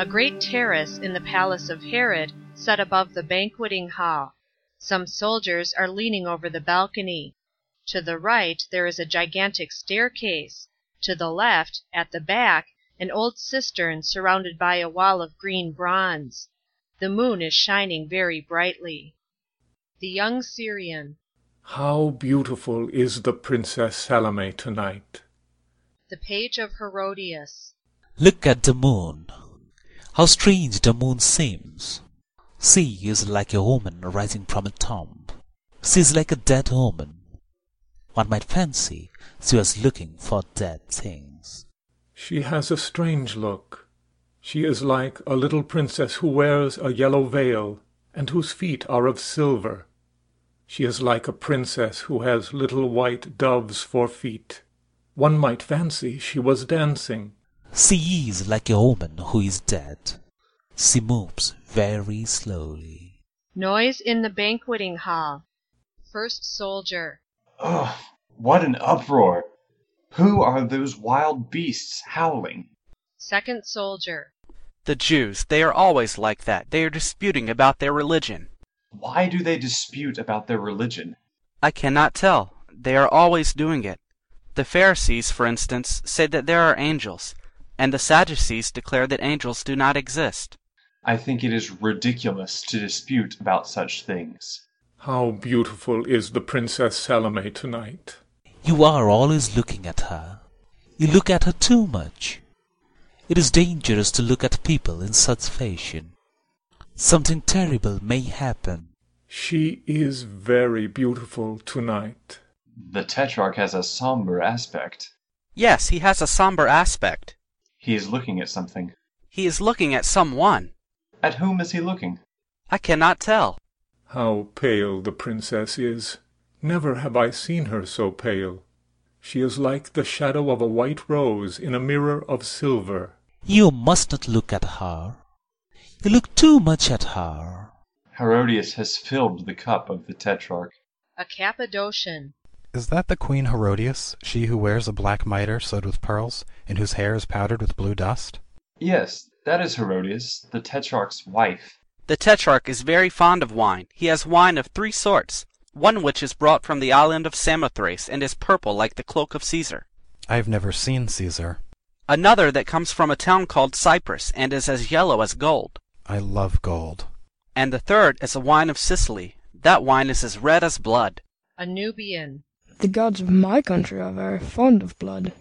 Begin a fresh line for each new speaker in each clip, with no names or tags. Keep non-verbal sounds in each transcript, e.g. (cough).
Scene. A great terrace in the palace of Herod, set above the banqueting hall. Some soldiers are leaning over the balcony. To the right there is a gigantic staircase; to the left, at the back, an old cistern surrounded by a wall of green bronze. The moon is shining very brightly. The Young Syrian.
How beautiful is the Princess Salome tonight!
The Page of Herodias.
Look at the moon. How strange the moon seems. She is like a woman rising from a tomb. She is like a dead woman. One might fancy she was looking for dead things.
She has a strange look. She is like a little princess who wears a yellow veil, and whose feet are of silver. She is like a princess who has little white doves for feet. One might fancy she was dancing.
She is like a woman who is dead. She moves very slowly.
Noise in the banqueting hall. First Soldier.
Ugh, what an uproar! Who are those wild beasts howling?
Second Soldier.
The Jews, they are always like that. They are disputing about their religion.
Why do they dispute about their religion?
I cannot tell. They are always doing it. The Pharisees, for instance, say that there are angels, and the Sadducees declare that angels do not exist.
I think it is ridiculous to dispute about such things.
How beautiful is the Princess Salome tonight!
You are always looking at her. You look at her too much. It is dangerous to look at people in such fashion. Something terrible may happen.
She is very beautiful tonight.
The Tetrarch has a somber aspect.
Yes, he has a somber aspect.
He is looking at something.
He is looking at some one.
At whom is he looking?
I cannot tell.
How pale the princess is! Never have I seen her so pale. She is like the shadow of a white rose in a mirror of silver.
You must not look at her. You look too much at her.
Herodias has filled the cup of the Tetrarch.
A Cappadocian.
Is that the Queen Herodias, she who wears a black mitre sewed with pearls, and whose hair is powdered with blue dust?
Yes, that is Herodias, the Tetrarch's wife.
The Tetrarch is very fond of wine. He has wine of three sorts, one which is brought from the island of Samothrace and is purple like the cloak of Caesar.
I have never seen Caesar.
Another that comes from a town called Cyprus and is as yellow as gold.
I love gold.
And the third is a wine of Sicily. That wine is as red as blood.
A Nubian.
The gods of my country are very fond of blood.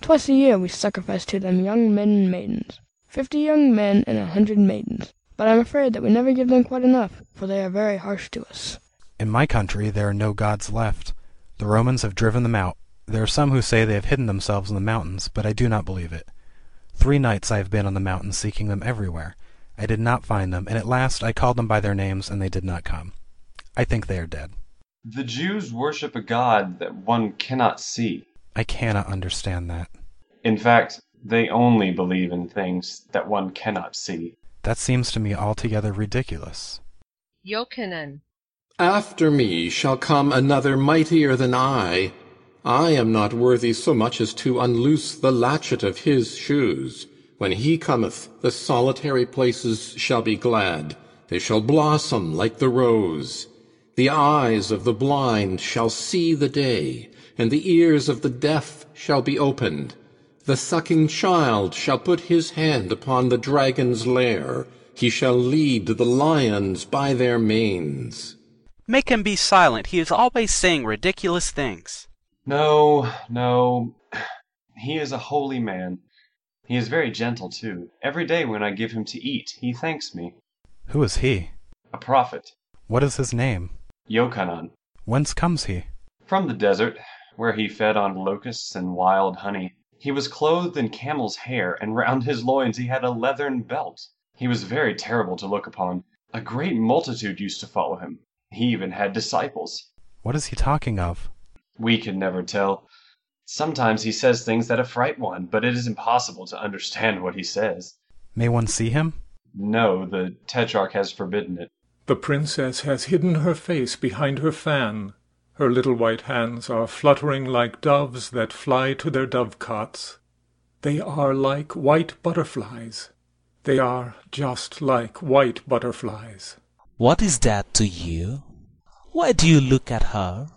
Twice a year we sacrifice to them young men and maidens. Fifty young men and a hundred maidens. But I'm afraid that we never give them quite enough, for they are very harsh to us.
In my country there are no gods left. The Romans have driven them out. There are some who say they have hidden themselves in the mountains, but I do not believe it. Three nights I have been on the mountain seeking them everywhere. I did not find them, and at last I called them by their names, and they did not come. I think they are dead.
The Jews worship a god that one cannot see.
I cannot understand that.
In fact, they only believe in things that one cannot see.
That seems to me altogether ridiculous.
Iochanan.
After me shall come another mightier than I. I am not worthy so much as to unloose the latchet of his shoes. When he cometh, the solitary places shall be glad. They shall blossom like the rose. The eyes of the blind shall see the day, and the ears of the deaf shall be opened. The sucking child shall put his hand upon the dragon's lair. He shall lead the lions by their manes.
Make him be silent. He is always saying ridiculous things.
No, no. (clears throat) He is a holy man. He is very gentle, too. Every day when I give him to eat, he thanks me.
Who is he?
A prophet.
What is his name?
Yochanan.
Whence comes he?
From the desert, where he fed on locusts and wild honey. He was clothed in camel's hair, and round his loins he had a leathern belt. He was very terrible to look upon. A great multitude used to follow him. He even had disciples.
What is he talking of?
We can never tell. Sometimes he says things that affright one, but it is impossible to understand what he says.
May one see him?
No, the Tetrarch has forbidden it.
The princess has hidden her face behind her fan. Her little white hands are fluttering like doves that fly to their dovecots. They are like white butterflies. They are just like white butterflies.
What is that to you? Why do you look at her?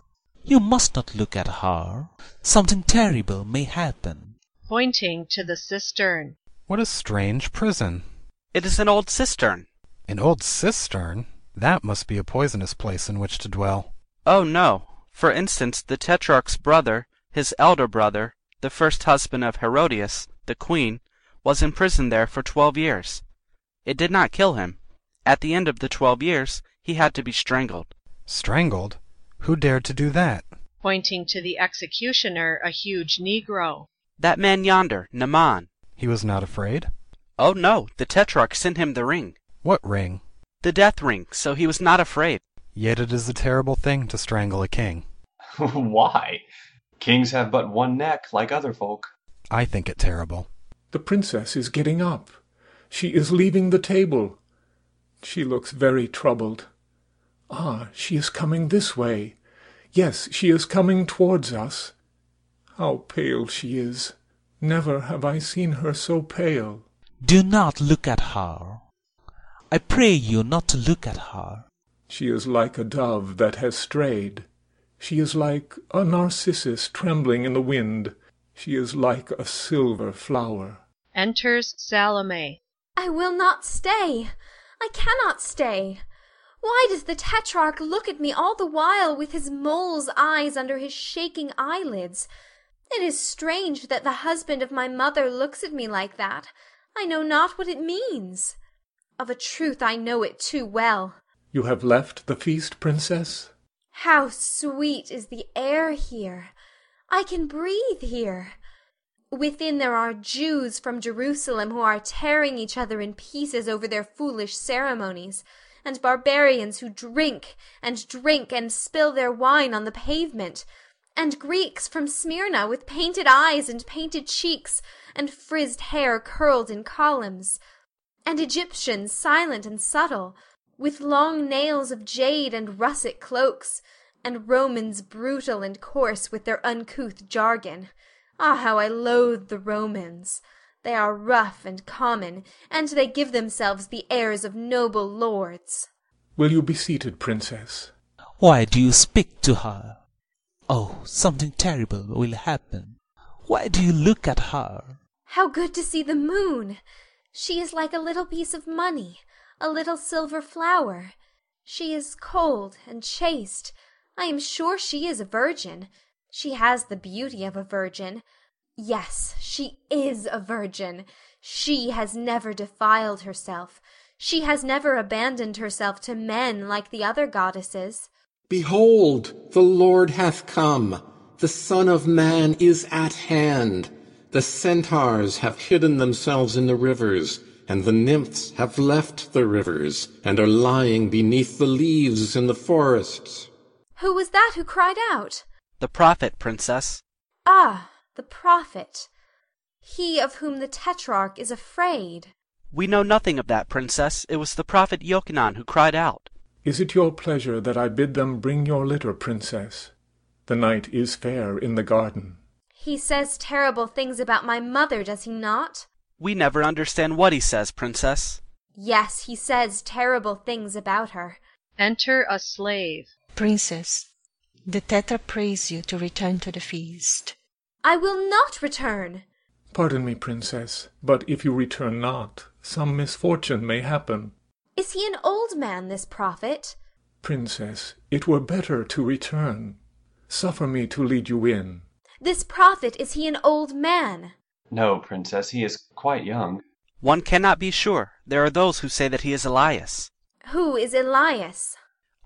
You must not look at her. Something terrible may happen.
Pointing to the cistern.
What a strange prison.
It is an old cistern.
An old cistern? That must be a poisonous place in which to dwell.
Oh, no. For instance, the Tetrarch's brother, his elder brother, the first husband of Herodias, the queen, was imprisoned there for twelve years. It did not kill him. At the end of the twelve years he had to be strangled.
Strangled? Who dared to do that?
Pointing to the executioner, a huge negro.
That man yonder, Naaman.
He was not afraid?
Oh, no. The Tetrarch sent him the ring.
What ring?
The death ring, so he was not afraid.
Yet it is a terrible thing to strangle a king. (laughs)
Why? Kings have but one neck, like other folk.
I think it terrible.
The princess is getting up. She is leaving the table. She looks very troubled. Ah, she is coming this way. Yes, she is coming towards us. How pale she is! Never have I seen her so pale.
Do not look at her. I pray you not to look at her.
She is like a dove that has strayed. She is like a narcissus trembling in the wind. She is like a silver flower.
Enters Salome.
I will not stay. I cannot stay. Why does the Tetrarch look at me all the while with his mole's eyes under his shaking eyelids? It is strange that the husband of my mother looks at me like that. I know not what it means. Of a truth I know it too well.
You have left the feast, princess?
How sweet is the air here! I can breathe here. Within there are Jews from Jerusalem who are tearing each other in pieces over their foolish ceremonies, and barbarians who drink and drink and spill their wine on the pavement, and Greeks from Smyrna with painted eyes and painted cheeks, and frizzed hair curled in columns, and Egyptians silent and subtle, with long nails of jade and russet cloaks, and Romans brutal and coarse with their uncouth jargon. Ah, how I loathe the Romans! They are rough and common, and they give themselves the airs of noble lords.
Will you be seated, princess?
Why do you speak to her? Oh, something terrible will happen. Why do you look at her?
How good to see the moon! She is like a little piece of money, a little silver flower. She is cold and chaste. I am sure she is a virgin. She has the beauty of a virgin. Yes, she is a virgin. She has never defiled herself. She has never abandoned herself to men like the other goddesses.
Behold, the Lord hath come. The Son of Man is at hand. The centaurs have hidden themselves in the rivers, and the nymphs have left the rivers, and are lying beneath the leaves in the forests.
Who was that who cried out?
The prophet, princess.
Ah, the prophet. He of whom the Tetrarch is afraid.
We know nothing of that, princess. It was the prophet Yochanan who cried out.
Is it your pleasure that I bid them bring your litter, princess? The night is fair in the garden.
He says terrible things about my mother, does he not?
We never understand what he says, princess.
Yes, he says terrible things about her.
Enter a slave.
Princess, the Tetra prays you to return to the feast.
I will not return.
Pardon me, princess, but if you return not, some misfortune may happen.
Is he an old man, this prophet?
Princess, it were better to return. Suffer me to lead you in.
This prophet, is he an old man?
No, princess, he is quite young.
One cannot be sure. There are those who say that he is Elias.
Who is Elias?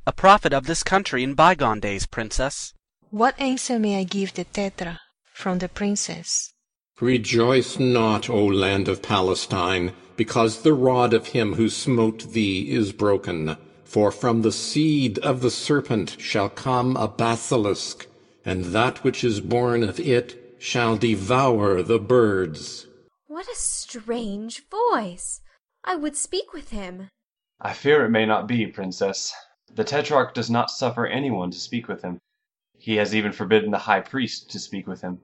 A prophet of this country in bygone days, princess.
What answer may I give the Tetra from the princess?
Rejoice not, O land of Palestine, because the rod of him who smote thee is broken. For from the seed of the serpent shall come a basilisk, and that which is born of it shall devour the birds.
What a strange voice! I would speak with him.
I fear it may not be, princess. The Tetrarch does not suffer anyone to speak with him. He has even forbidden the high priest to speak with him.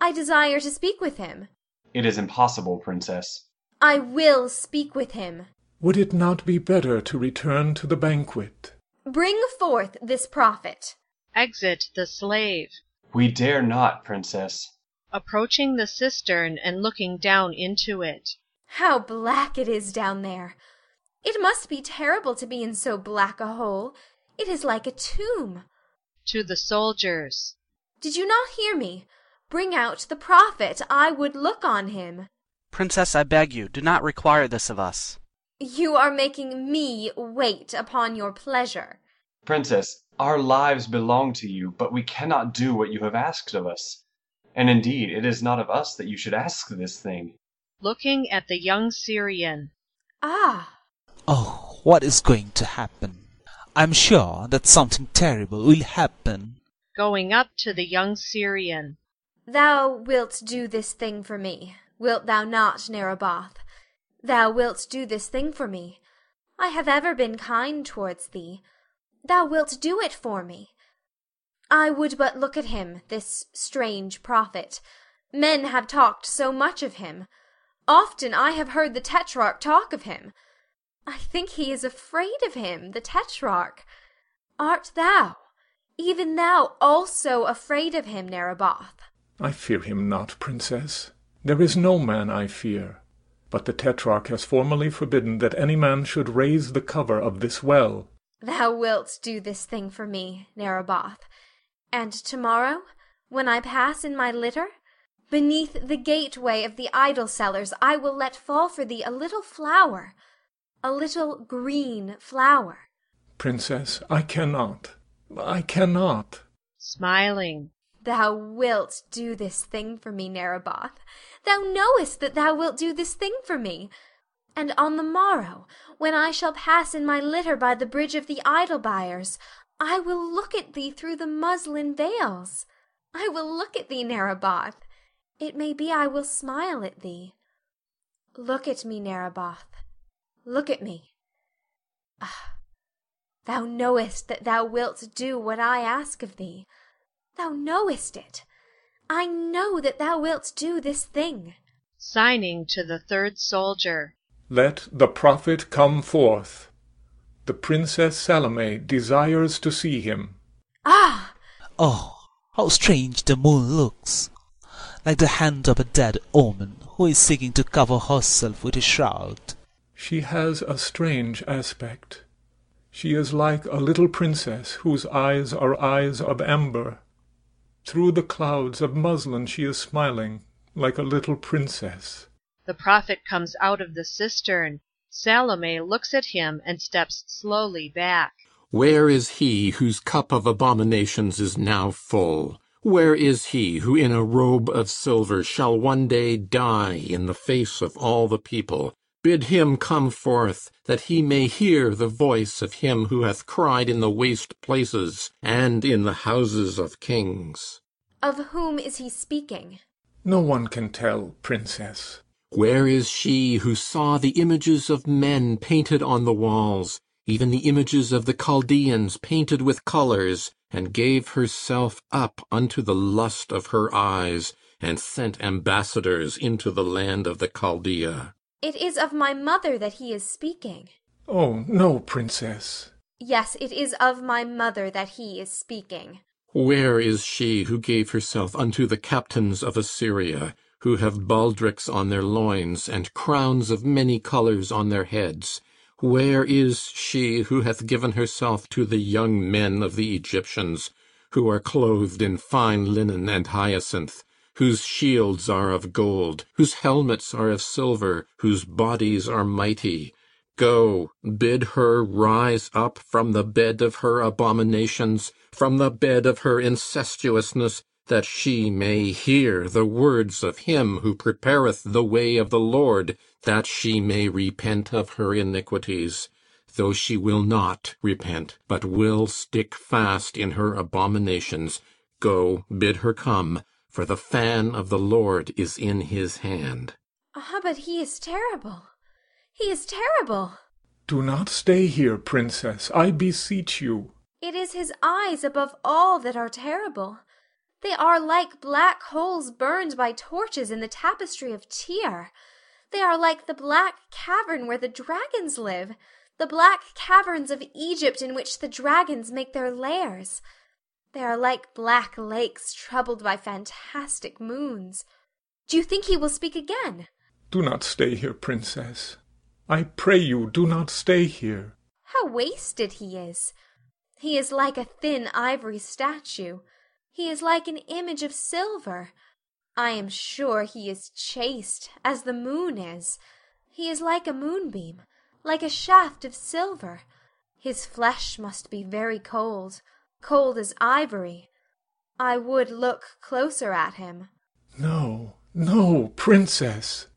I desire to speak with him.
It is impossible, princess.
I will speak with him.
Would it not be better to return to the banquet?
Bring forth this prophet.
Exit the slave.
We dare not, princess.
Approaching the cistern and looking down into it.
How black it is down there! It must be terrible to be in so black a hole. It is like a tomb.
To the soldiers.
Did you not hear me? Bring out the prophet. I would look on him.
Princess, I beg you, do not require this of us.
You are making me wait upon your pleasure.
Princess, our lives belong to you, but we cannot do what you have asked of us. And indeed, it is not of us that you should ask this thing.
Looking at the young Syrian.
Ah!
Oh, what is going to happen? I'm sure that something terrible will happen.
Going up to the young Syrian.
Thou wilt do this thing for me, wilt thou not, Narraboth? Thou wilt do this thing for me. I have ever been kind towards thee. Thou wilt do it for me. I would but look at him, this strange prophet. Men have talked so much of him. Often I have heard the Tetrarch talk of him. I think he is afraid of him, the Tetrarch. Art thou, even thou, also afraid of him, Narraboth?
I fear him not, princess. There is no man I fear. But the Tetrarch has formally forbidden that any man should raise the cover of this well.
Thou wilt do this thing for me, Narraboth. And tomorrow, when I pass in my litter, beneath the gateway of the idol sellers I will let fall for thee a little flower, a little green flower.
Princess, I cannot. I cannot.
Smiling.
Thou wilt do this thing for me, Narraboth. Thou knowest that thou wilt do this thing for me. And on the morrow, when I shall pass in my litter by the bridge of the idol buyers, I will look at thee through the muslin veils. I will look at thee, Narraboth. It may be I will smile at thee. Look at me, Narraboth. Look at me. Ah, thou knowest that thou wilt do what I ask of thee. Thou knowest it. I know that thou wilt do this thing.
Signing to the third soldier.
Let the prophet come forth. The Princess Salome desires to see him.
Ah!
Oh, how strange the moon looks! Like the hand of a dead woman who is seeking to cover herself with a shroud.
She has a strange aspect. She is like a little princess whose eyes are eyes of amber. Through the clouds of muslin she is smiling, like a little princess.
The prophet comes out of the cistern. Salome looks at him and steps slowly back.
Where is he whose cup of abominations is now full? Where is he who in a robe of silver shall one day die in the face of all the people? Bid him come forth, that he may hear the voice of him who hath cried in the waste places and in the houses of kings.
Of whom is he speaking?
No one can tell, princess.
Where is she who saw the images of men painted on the walls, even the images of the Chaldeans painted with colors, and gave herself up unto the lust of her eyes, and sent ambassadors into the land of the Chaldea?
It is of my mother that he is speaking.
Oh, no, princess.
Yes, it is of my mother that he is speaking.
Where is she who gave herself unto the captains of Assyria, who have baldricks on their loins, and crowns of many colours on their heads? Where is she who hath given herself to the young men of the Egyptians, who are clothed in fine linen and hyacinth, whose shields are of gold, whose helmets are of silver, whose bodies are mighty? Go, bid her rise up from the bed of her abominations, from the bed of her incestuousness, that she may hear the words of him who prepareth the way of the Lord, that she may repent of her iniquities. Though she will not repent, but will stick fast in her abominations, go, bid her come, for the fan of the Lord is in his hand.
Ah, but he is terrible. He is terrible.
Do not stay here, princess, I beseech you.
It is his eyes above all that are terrible. They are like black holes burned by torches in the tapestry of Tyre. They are like the black cavern where the dragons live, the black caverns of Egypt in which the dragons make their lairs. They are like black lakes troubled by fantastic moons. Do you think he will speak again?
Do not stay here, princess. I pray you, do not stay here.
How wasted he is! He is like a thin ivory statue. He is like an image of silver. I am sure he is chaste, as the moon is. He is like a moonbeam, like a shaft of silver. His flesh must be very cold, cold as ivory. I would look closer at him.
No, no, princess.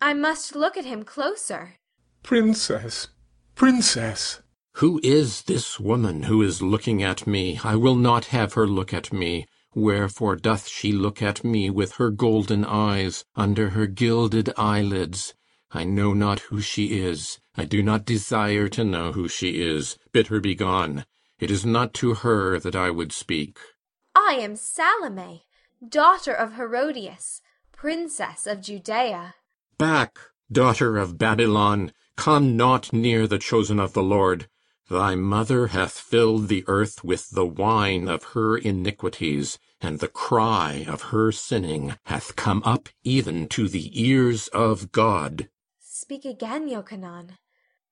I must look at him closer.
Princess, princess.
Who is this woman who is looking at me? I will not have her look at me. Wherefore doth she look at me with her golden eyes, under her gilded eyelids? I know not who she is. I do not desire to know who she is. Bid her begone. It is not to her that I would speak.
I am Salome, daughter of Herodias, princess of Judea.
Back, daughter of Babylon! Come not near the chosen of the Lord. Thy mother hath filled the earth with the wine of her iniquities, and the cry of her sinning hath come up even to the ears of God.
Speak again, Yochanan.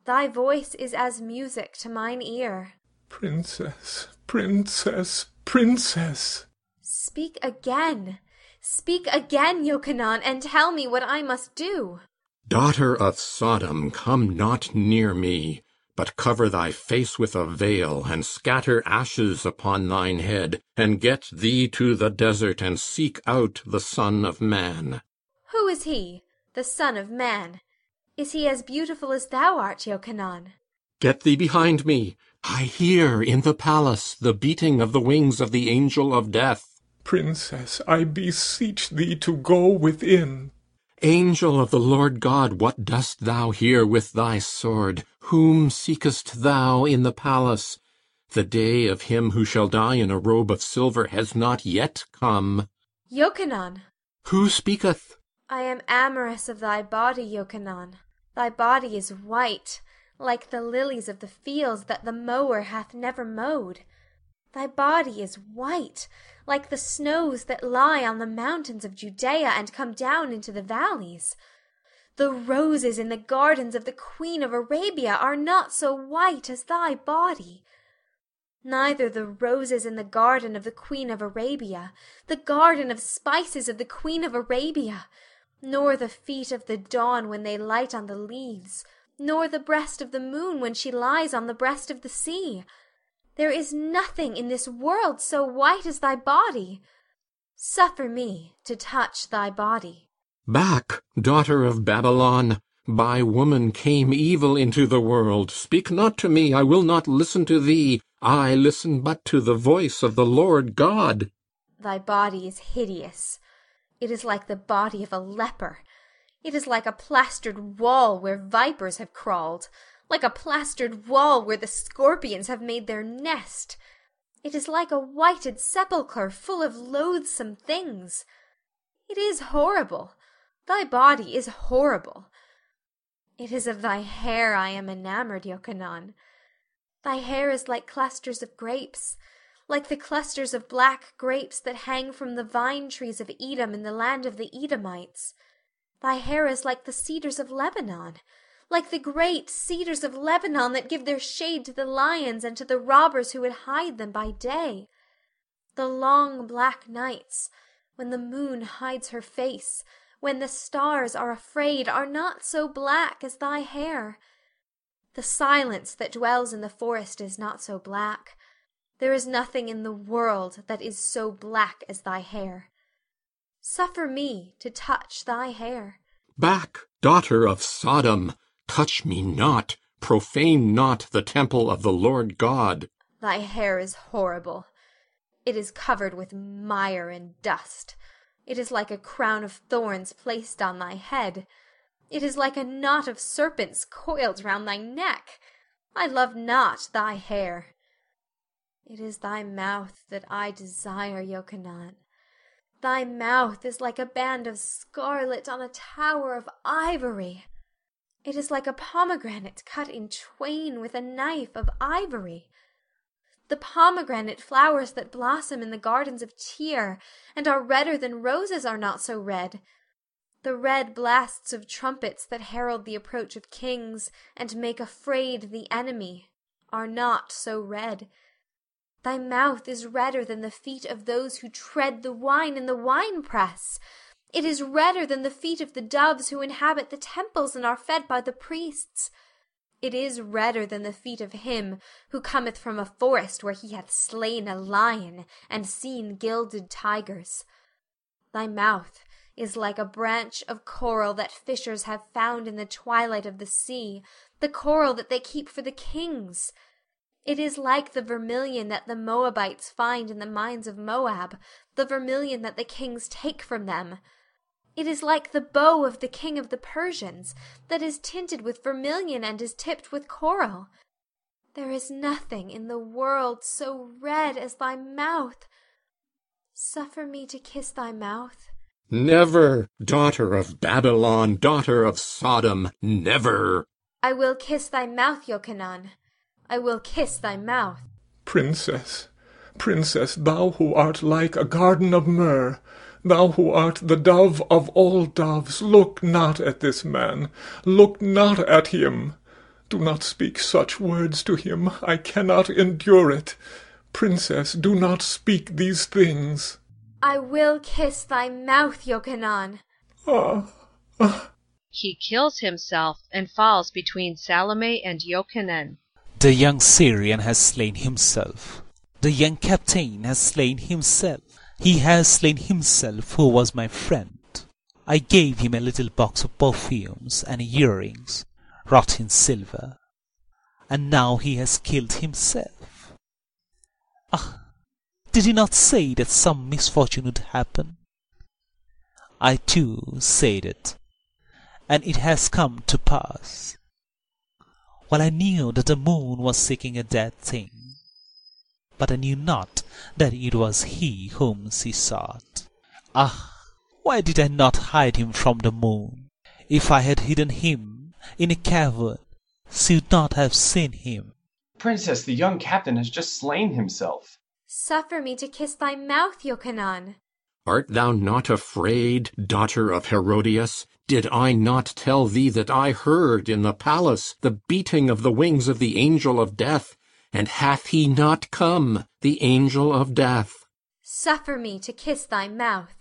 Thy voice is as music to mine ear.
Princess, princess, princess.
Speak again. Speak again, Yochanan, and tell me what I must do.
Daughter of Sodom, come not near me but cover thy face with a veil, and scatter ashes upon thine head, and get thee to the desert, and seek out the Son of Man.
Who is he, the Son of Man? Is he as beautiful as thou art, Yochanan?
Get thee behind me. I hear in the palace the beating of the wings of the angel of death.
Princess, I beseech thee to go within.
Angel of the Lord God, what dost thou here with thy sword? Whom seekest thou in the palace? The day of him who shall die in a robe of silver has not yet come.
Yochanan!
Who speaketh?
I am amorous of thy body, Yochanan. Thy body is white, like the lilies of the fields that the mower hath never mowed. Thy body is white, like the snows that lie on the mountains of Judea and come down into the valleys. The roses in the gardens of the Queen of Arabia are not so white as thy body. Neither the roses in the garden of the Queen of Arabia, the garden of spices of the Queen of Arabia, nor the feet of the dawn when they light on the leaves, nor the breast of the moon when she lies on the breast of the sea. There is nothing in this world so white as thy body. Suffer me to touch thy body.
Back, daughter of Babylon! By woman came evil into the world. Speak not to me, I will not listen to thee. I listen but to the voice of the Lord God.
Thy body is hideous. It is like the body of a leper. It is like a plastered wall where vipers have crawled, like a plastered wall where the scorpions have made their nest. It is like a whited sepulchre full of loathsome things. It is horrible. Thy body is horrible. It is of thy hair I am enamored, Yochanan. Thy hair is like clusters of grapes, like the clusters of black grapes that hang from the vine trees of Edom in the land of the Edomites. Thy hair is like the cedars of Lebanon, like the great cedars of Lebanon that give their shade to the lions and to the robbers who would hide them by day. The long black nights, when the moon hides her face, when the stars are afraid, are not so black as thy hair. The silence that dwells in the forest is not so black. There is nothing in the world that is so black as thy hair. Suffer me to touch thy hair.
Back, daughter of Sodom! Touch me not, profane not the temple of the Lord God.
Thy hair is horrible. It is covered with mire and dust. It is like a crown of thorns placed on thy head. It is like a knot of serpents coiled round thy neck. I love not thy hair. It is thy mouth that I desire, Yochanan. Thy mouth is like a band of scarlet on a tower of ivory. It is like a pomegranate cut in twain with a knife of ivory. The pomegranate flowers that blossom in the gardens of Tyre, and are redder than roses, are not so red. The red blasts of trumpets that herald the approach of kings, and make afraid the enemy, are not so red. Thy mouth is redder than the feet of those who tread the wine in the winepress. It is redder than the feet of the doves who inhabit the temples and are fed by the priests. It is redder than the feet of him who cometh from a forest where he hath slain a lion and seen gilded tigers. Thy mouth is like a branch of coral that fishers have found in the twilight of the sea, the coral that they keep for the kings. It is like the vermilion that the Moabites find in the mines of Moab, the vermilion that the kings take from them. It is like the bow of the king of the Persians, that is tinted with vermilion and is tipped with coral. There is nothing in the world so red as thy mouth. Suffer me to kiss thy mouth.
Never, daughter of Babylon, daughter of Sodom, never.
I will kiss thy mouth, Yochanan. I will kiss thy mouth.
Princess, princess, thou who art like a garden of myrrh, thou who art the dove of all doves, look not at this man, look not at him. Do not speak such words to him, I cannot endure it. Princess, do not speak these things.
I will kiss thy mouth, Yochanan.
Ah, ah.
He kills himself and falls between Salome and Yochanan.
The young Syrian has slain himself. The young captain has slain himself. He has slain himself who was my friend. I gave him a little box of perfumes and earrings, wrought in silver, and now he has killed himself. Ah, did he not say that some misfortune would happen? I too said it, and it has come to pass. While I knew that the moon was seeking a dead thing, but I knew not that it was he whom she sought. Ah, why did I not hide him from the moon? If I had hidden him in a cavern, she would not have seen him.
Princess, the young captain has just slain himself.
Suffer me to kiss thy mouth, Yochanan.
Art thou not afraid, daughter of Herodias? Did I not tell thee that I heard in the palace the beating of the wings of the angel of death? And hath he not come, the angel of death?
Suffer me to kiss thy mouth.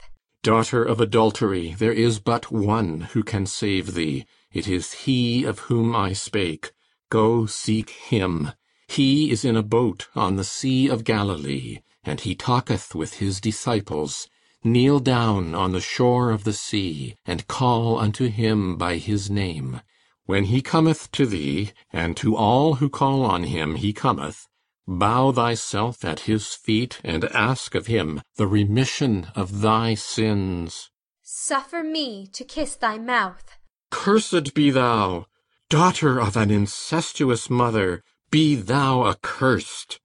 Daughter of adultery, there is but one who can save thee. It is he of whom I spake. Go seek him. He is in a boat on the sea of Galilee, and he talketh with his disciples. Kneel down on the shore of the sea, and call unto him by his name. When he cometh to thee, and to all who call on him he cometh, bow thyself at his feet, and ask of him the remission of thy sins.
Suffer me to kiss thy mouth.
Cursed be thou, daughter of an incestuous mother, be thou accursed.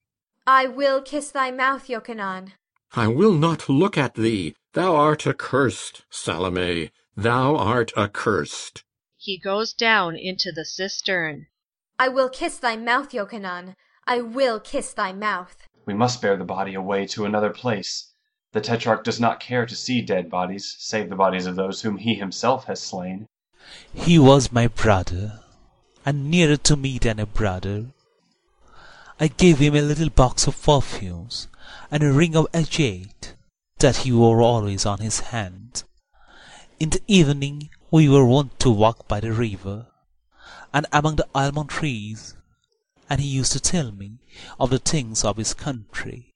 I will kiss thy mouth, Yochanan.
I will not look at thee. Thou art accursed, Salome. Thou art accursed.
He goes down into the cistern.
I will kiss thy mouth, Yochanan. I will kiss thy mouth.
We must bear the body away to another place. The Tetrarch does not care to see dead bodies, save the bodies of those whom he himself has slain.
He was my brother, and nearer to me than a brother. I gave him a little box of perfumes and a ring of agate that he wore always on his hand. In the evening we were wont to walk by the river, and among the almond trees, and he used to tell me of the things of his country.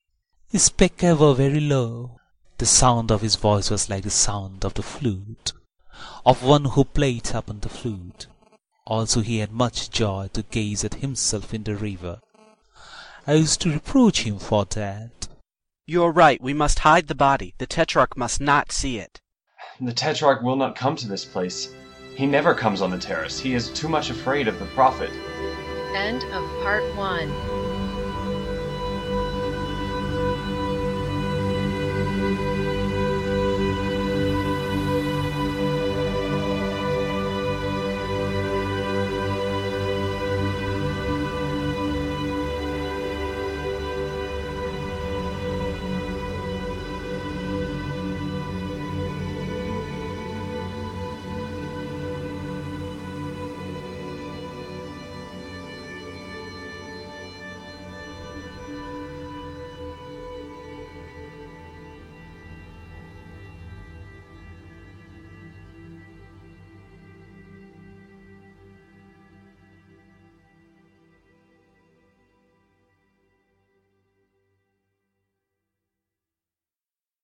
His spake ever very low. The sound of his voice was like the sound of the flute, of one who played upon the flute. Also he had much joy to gaze at himself in the river. I used to reproach him for that.
You are right. We must hide the body. The Tetrarch must not see it.
The Tetrarch will not come to this place. He never comes on the terrace. He is too much afraid of the prophet.
End of part one.